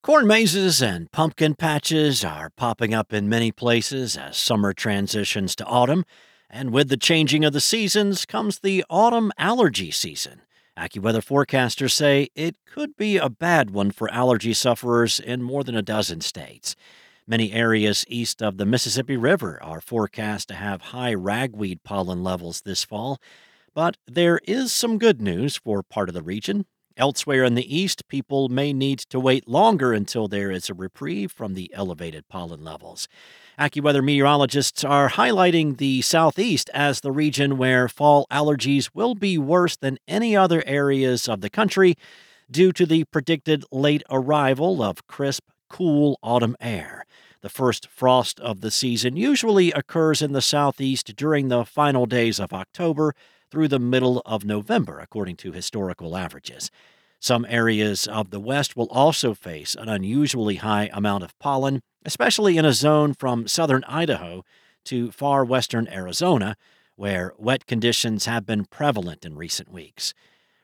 Corn mazes and pumpkin patches are popping up in many places as summer transitions to autumn, and with the changing of the seasons comes the autumn allergy season. AccuWeather forecasters say it could be a bad one for allergy sufferers in more than a dozen states. Many areas east of the Mississippi River are forecast to have high ragweed pollen levels this fall, but there is some good news for part of the region. Elsewhere in the east, people may need to wait longer until there is a reprieve from the elevated pollen levels. AccuWeather meteorologists are highlighting the southeast as the region where fall allergies will be worse than any other areas of the country due to the predicted late arrival of crisp, cool autumn air. The first frost of the season usually occurs in the southeast during the final days of October through the middle of November, according to historical averages. Some areas of the West will also face an unusually high amount of pollen, especially in a zone from southern Idaho to far western Arizona, where wet conditions have been prevalent in recent weeks.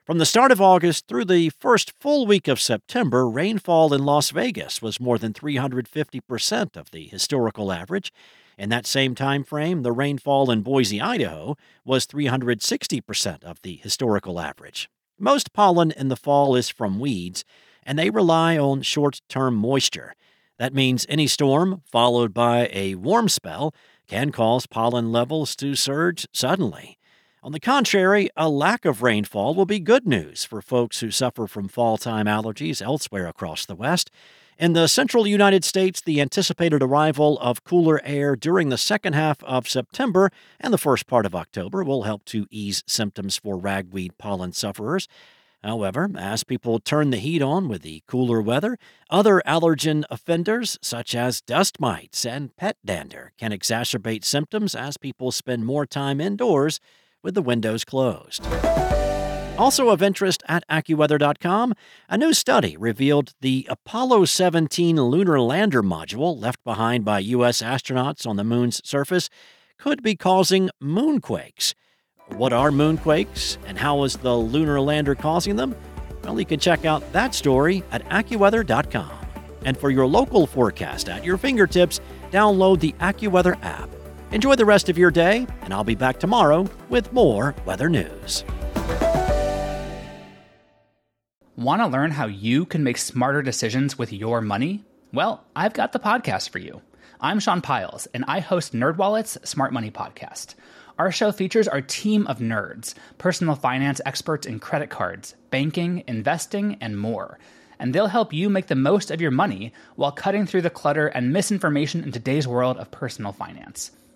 From the start of August through the first full week of September, rainfall in Las Vegas was more than 350% of the historical average. In that same time frame, the rainfall in Boise, Idaho was 360% of the historical average. Most pollen in the fall is from weeds, and they rely on short term moisture. That means any storm, followed by a warm spell, can cause pollen levels to surge suddenly. On the contrary, a lack of rainfall will be good news for folks who suffer from fall time allergies elsewhere across the West. In the central United States, the anticipated arrival of cooler air during the second half of September and the first part of October will help to ease symptoms for ragweed pollen sufferers. However, as people turn the heat on with the cooler weather, other allergen offenders, such as dust mites and pet dander, can exacerbate symptoms as people spend more time indoors with the windows closed. Also of interest at AccuWeather.com, a new study revealed the Apollo 17 lunar lander module left behind by U.S. astronauts on the moon's surface could be causing moonquakes. What are moonquakes, and how is the lunar lander causing them? Well, you can check out that story at AccuWeather.com. And for your local forecast at your fingertips, download the AccuWeather app. Enjoy the rest of your day, and I'll be back tomorrow with more weather news. Want to learn how you can make smarter decisions with your money? Well, I've got the podcast for you. I'm Sean Pyles, and I host NerdWallet's Smart Money Podcast. Our show features our team of nerds, personal finance experts in credit cards, banking, investing, and more. And they'll help you make the most of your money while cutting through the clutter and misinformation in today's world of personal finance.